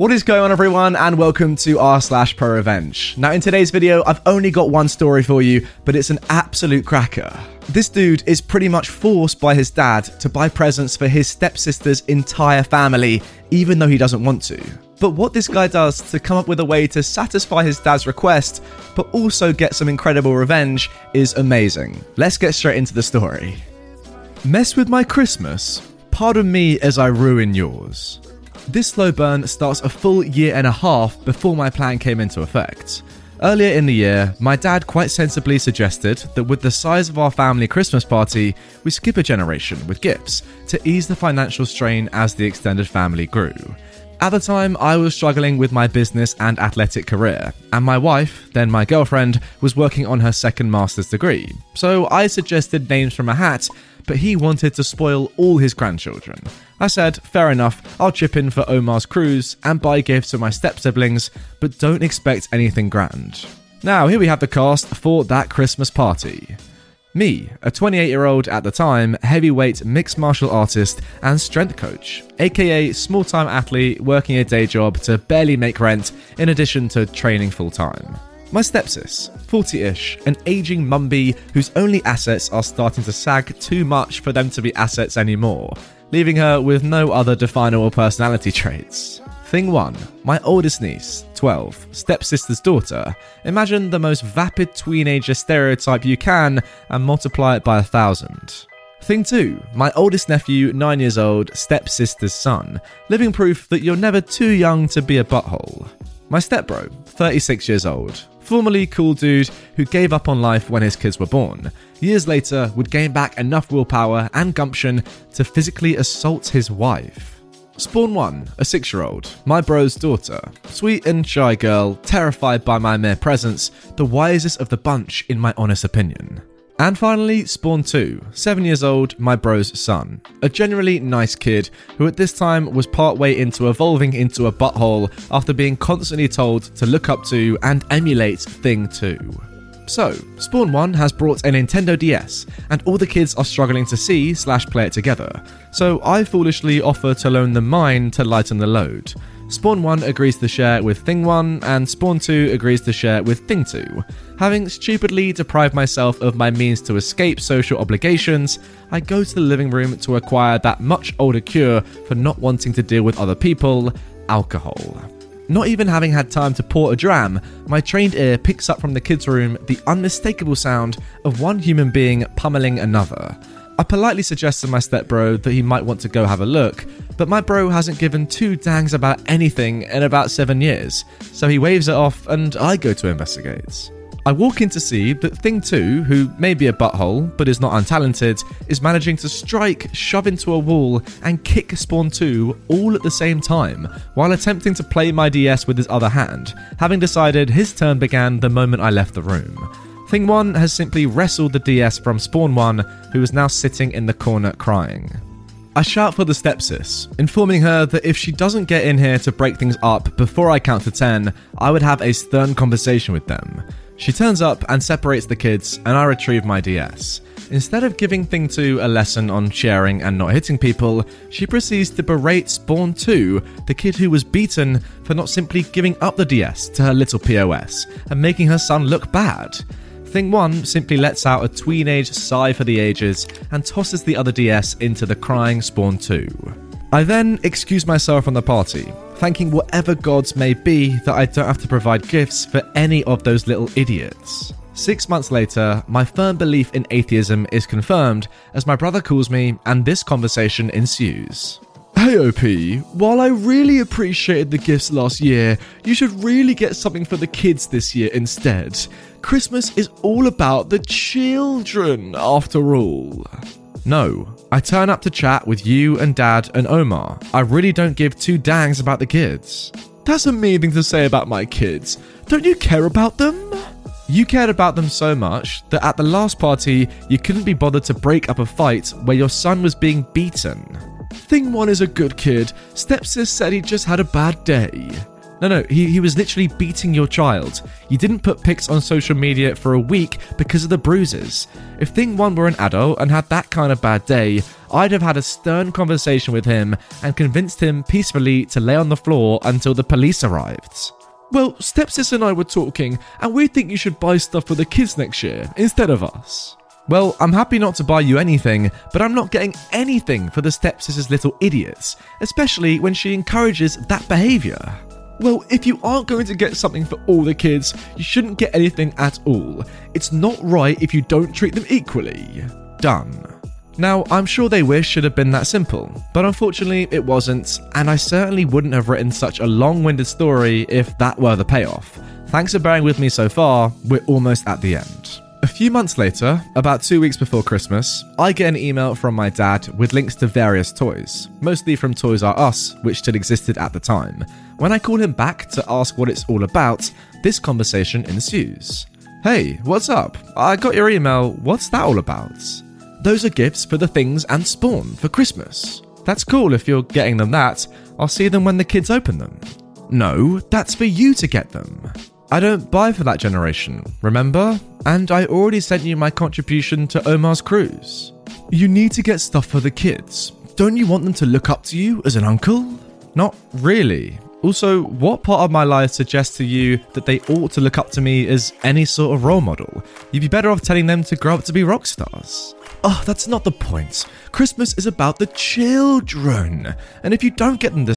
What is going on, everyone, and welcome to r slash pro revenge. Now, in today's video, I've only got one story for you, but it's an absolute cracker. This dude is pretty much forced by his dad to buy presents for his stepsister's entire family, even though he doesn't want to. But what this guy does to come up with a way to satisfy his dad's request, but also get some incredible revenge, is amazing. Let's get straight into the story. Mess with my Christmas? Pardon me as I ruin yours. This slow burn starts a full year and a half before my plan came into effect. Earlier in the year, my dad quite sensibly suggested that with the size of our family Christmas party, we skip a generation with gifts to ease the financial strain as the extended family grew. At the time, I was struggling with my business and athletic career, and my wife, then my girlfriend, was working on her second master's degree. So I suggested names from a hat, but he wanted to spoil all his grandchildren. I said, fair enough, I'll chip in for Oma's cruise and buy gifts for my step siblings, but don't expect anything grand. Now, here we have the cast for that Christmas party. Me, a 28 year old at the time, heavyweight mixed martial artist and strength coach, aka small time athlete working a day job to barely make rent in addition to training full time. My stepsis, 40 ish, an aging mumby whose only assets are starting to sag too much for them to be assets anymore, leaving her with no other definable personality traits. Thing 1. My oldest niece, 12, stepsister's daughter. Imagine the most vapid teenager stereotype you can and multiply it by a thousand. Thing 2. My oldest nephew, 9 years old, stepsister's son. Living proof that you're never too young to be a butthole. My stepbro, 36 years old. Formerly cool dude who gave up on life when his kids were born. Years later, would gain back enough willpower and gumption to physically assault his wife. Spawn 1, a 6 year old, my bro's daughter. Sweet and shy girl, terrified by my mere presence, the wisest of the bunch, in my honest opinion. And finally, Spawn 2, 7 years old, my bro's son. A generally nice kid who at this time was partway into evolving into a butthole after being constantly told to look up to and emulate Thing 2. So, Spawn 1 has brought a Nintendo DS, and all the kids are struggling to see slash play it together, so I foolishly offer to loan them mine to lighten the load. Spawn 1 agrees to share with Thing 1, and Spawn 2 agrees to share with Thing 2. Having stupidly deprived myself of my means to escape social obligations, I go to the living room to acquire that much older cure for not wanting to deal with other people alcohol. Not even having had time to pour a dram, my trained ear picks up from the kids' room the unmistakable sound of one human being pummeling another. I politely suggest to my stepbro that he might want to go have a look, but my bro hasn't given two dangs about anything in about seven years, so he waves it off and I go to investigate. I walk in to see that Thing 2, who may be a butthole but is not untalented, is managing to strike, shove into a wall, and kick Spawn 2 all at the same time, while attempting to play my DS with his other hand, having decided his turn began the moment I left the room. Thing 1 has simply wrestled the DS from Spawn 1, who is now sitting in the corner crying. I shout for the stepsis, informing her that if she doesn't get in here to break things up before I count to 10, I would have a stern conversation with them. She turns up and separates the kids, and I retrieve my DS. Instead of giving Thing 2 a lesson on sharing and not hitting people, she proceeds to berate Spawn 2, the kid who was beaten for not simply giving up the DS to her little POS and making her son look bad. Thing 1 simply lets out a tweenage sigh for the ages and tosses the other DS into the crying Spawn 2. I then excuse myself from the party, thanking whatever gods may be that I don't have to provide gifts for any of those little idiots. Six months later, my firm belief in atheism is confirmed as my brother calls me and this conversation ensues. Hey OP, while I really appreciated the gifts last year, you should really get something for the kids this year instead. Christmas is all about the children, after all. No, I turn up to chat with you and dad and Oma. I really don't give two dangs about the kids. That's a mean thing to say about my kids. Don't you care about them? You cared about them so much that at the last party, you couldn't be bothered to break up a fight where your son was being beaten. Thing one is a good kid. Stepsis said he just had a bad day. No, no, he, he was literally beating your child. You didn't put pics on social media for a week because of the bruises. If Thing 1 were an adult and had that kind of bad day, I'd have had a stern conversation with him and convinced him peacefully to lay on the floor until the police arrived. Well, Stepsis and I were talking, and we think you should buy stuff for the kids next year instead of us. Well, I'm happy not to buy you anything, but I'm not getting anything for the stepsis's little idiots, especially when she encourages that behaviour. Well, if you aren't going to get something for all the kids, you shouldn't get anything at all. It's not right if you don't treat them equally. Done. Now, I'm sure they wish it had been that simple, but unfortunately it wasn't, and I certainly wouldn't have written such a long winded story if that were the payoff. Thanks for bearing with me so far, we're almost at the end. A few months later, about two weeks before Christmas, I get an email from my dad with links to various toys, mostly from Toys R Us, which still existed at the time. When I call him back to ask what it's all about, this conversation ensues. Hey, what's up? I got your email. What's that all about? Those are gifts for the things and Spawn for Christmas. That's cool if you're getting them that. I'll see them when the kids open them. No, that's for you to get them. I don't buy for that generation, remember? And I already sent you my contribution to Oma's cruise. You need to get stuff for the kids. Don't you want them to look up to you as an uncle? Not really. Also, what part of my life suggests to you that they ought to look up to me as any sort of role model? You'd be better off telling them to grow up to be rock stars. Oh, that's not the point. Christmas is about the children. And if you don't get them this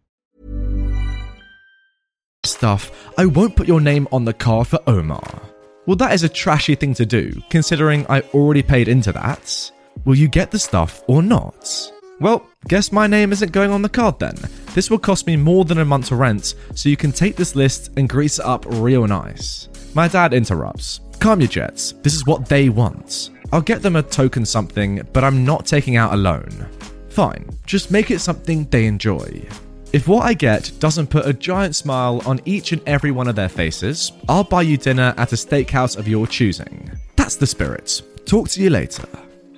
Stuff, I won't put your name on the card for Oma. Well, that is a trashy thing to do, considering I already paid into that. Will you get the stuff or not? Well, guess my name isn't going on the card then. This will cost me more than a month's rent, so you can take this list and grease it up real nice. My dad interrupts. Calm your jets, this is what they want. I'll get them a token something, but I'm not taking out a loan. Fine, just make it something they enjoy. If what I get doesn't put a giant smile on each and every one of their faces, I'll buy you dinner at a steakhouse of your choosing. That's the spirit. Talk to you later.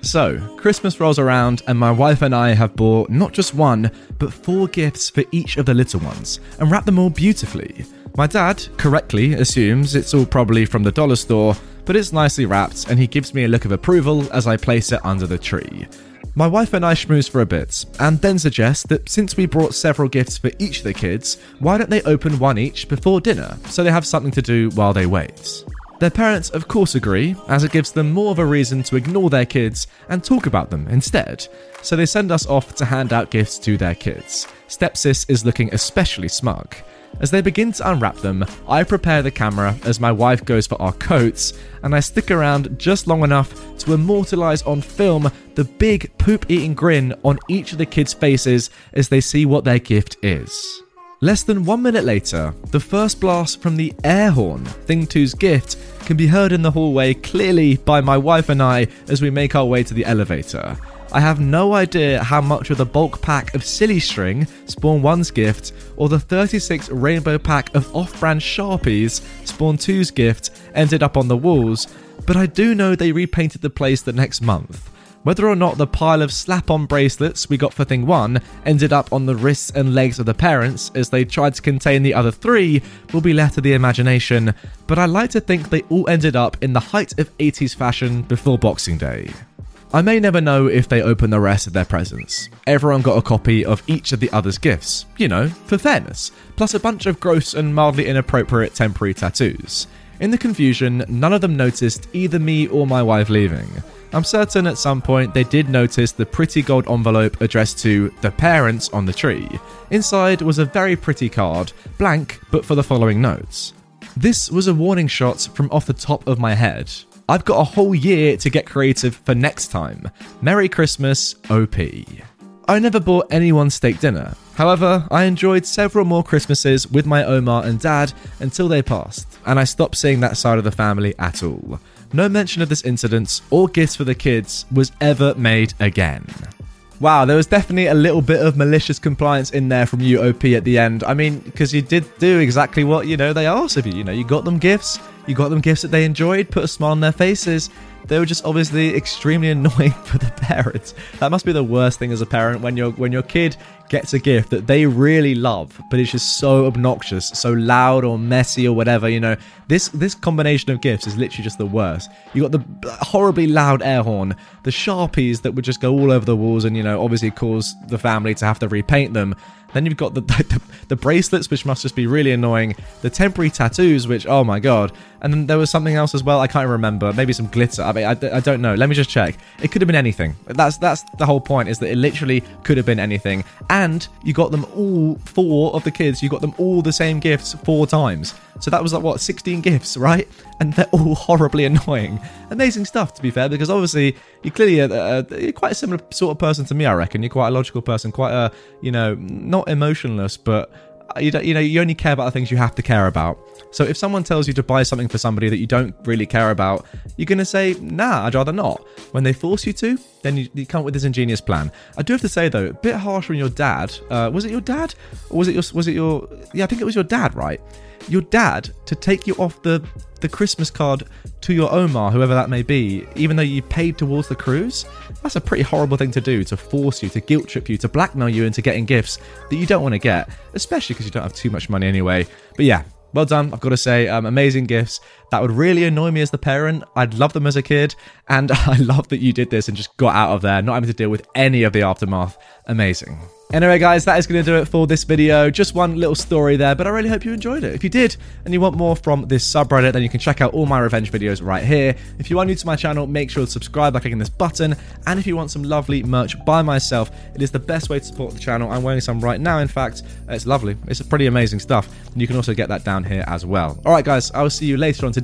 So, Christmas rolls around, and my wife and I have bought not just one, but four gifts for each of the little ones, and wrapped them all beautifully. My dad correctly assumes it's all probably from the dollar store, but it's nicely wrapped, and he gives me a look of approval as I place it under the tree. My wife and I schmooze for a bit, and then suggest that since we brought several gifts for each of the kids, why don't they open one each before dinner so they have something to do while they wait? Their parents, of course, agree, as it gives them more of a reason to ignore their kids and talk about them instead. So they send us off to hand out gifts to their kids. Stepsis is looking especially smug. As they begin to unwrap them, I prepare the camera as my wife goes for our coats, and I stick around just long enough to immortalize on film the big poop eating grin on each of the kids' faces as they see what their gift is. Less than one minute later, the first blast from the air horn, Thing 2's gift, can be heard in the hallway clearly by my wife and I as we make our way to the elevator. I have no idea how much of the bulk pack of Silly String, Spawn 1's gift, or the 36 rainbow pack of off brand Sharpies, Spawn 2's gift, ended up on the walls, but I do know they repainted the place the next month. Whether or not the pile of slap on bracelets we got for Thing 1 ended up on the wrists and legs of the parents as they tried to contain the other three will be left to the imagination, but I like to think they all ended up in the height of 80s fashion before Boxing Day. I may never know if they open the rest of their presents. Everyone got a copy of each of the other's gifts, you know, for fairness, plus a bunch of gross and mildly inappropriate temporary tattoos. In the confusion, none of them noticed either me or my wife leaving. I'm certain at some point they did notice the pretty gold envelope addressed to the parents on the tree. Inside was a very pretty card, blank but for the following notes. This was a warning shot from off the top of my head. I've got a whole year to get creative for next time. Merry Christmas, OP. I never bought anyone steak dinner. However, I enjoyed several more Christmases with my Oma and dad until they passed, and I stopped seeing that side of the family at all. No mention of this incident or gifts for the kids was ever made again. Wow, there was definitely a little bit of malicious compliance in there from UOP at the end. I mean, because you did do exactly what, you know, they asked of you. You know, you got them gifts, you got them gifts that they enjoyed, put a smile on their faces. They were just obviously extremely annoying for the parents. That must be the worst thing as a parent when your when your kid gets a gift that they really love, but it's just so obnoxious, so loud or messy or whatever. You know, this this combination of gifts is literally just the worst. You got the horribly loud air horn, the sharpies that would just go all over the walls and you know obviously cause the family to have to repaint them. Then you've got the, the, the bracelets, which must just be really annoying. The temporary tattoos, which oh my god. And then there was something else as well. I can't remember. Maybe some glitter. I I don't know. Let me just check. It could have been anything. That's that's the whole point. Is that it literally could have been anything. And you got them all four of the kids. You got them all the same gifts four times. So that was like what 16 gifts, right? And they're all horribly annoying. Amazing stuff, to be fair, because obviously you're clearly a, a, you're quite a similar sort of person to me. I reckon you're quite a logical person, quite a you know not emotionless, but you you know you only care about the things you have to care about. So if someone tells you to buy something for somebody that you don't really care about, you're gonna say, "Nah, I'd rather not." When they force you to, then you, you come up with this ingenious plan. I do have to say though, a bit harsh on your dad. Uh, was it your dad, or was it your was it your? Yeah, I think it was your dad, right? Your dad to take you off the the Christmas card to your Oma, whoever that may be, even though you paid towards the cruise. That's a pretty horrible thing to do to force you, to guilt trip you, to blackmail you into getting gifts that you don't want to get, especially because you don't have too much money anyway. But yeah, well done. I've got to say, um, amazing gifts. That would really annoy me as the parent. I'd love them as a kid. And I love that you did this and just got out of there, not having to deal with any of the aftermath. Amazing. Anyway, guys, that is going to do it for this video. Just one little story there, but I really hope you enjoyed it. If you did and you want more from this subreddit, then you can check out all my revenge videos right here. If you are new to my channel, make sure to subscribe by clicking this button. And if you want some lovely merch by myself, it is the best way to support the channel. I'm wearing some right now, in fact. It's lovely. It's pretty amazing stuff. And you can also get that down here as well. All right, guys, I will see you later on today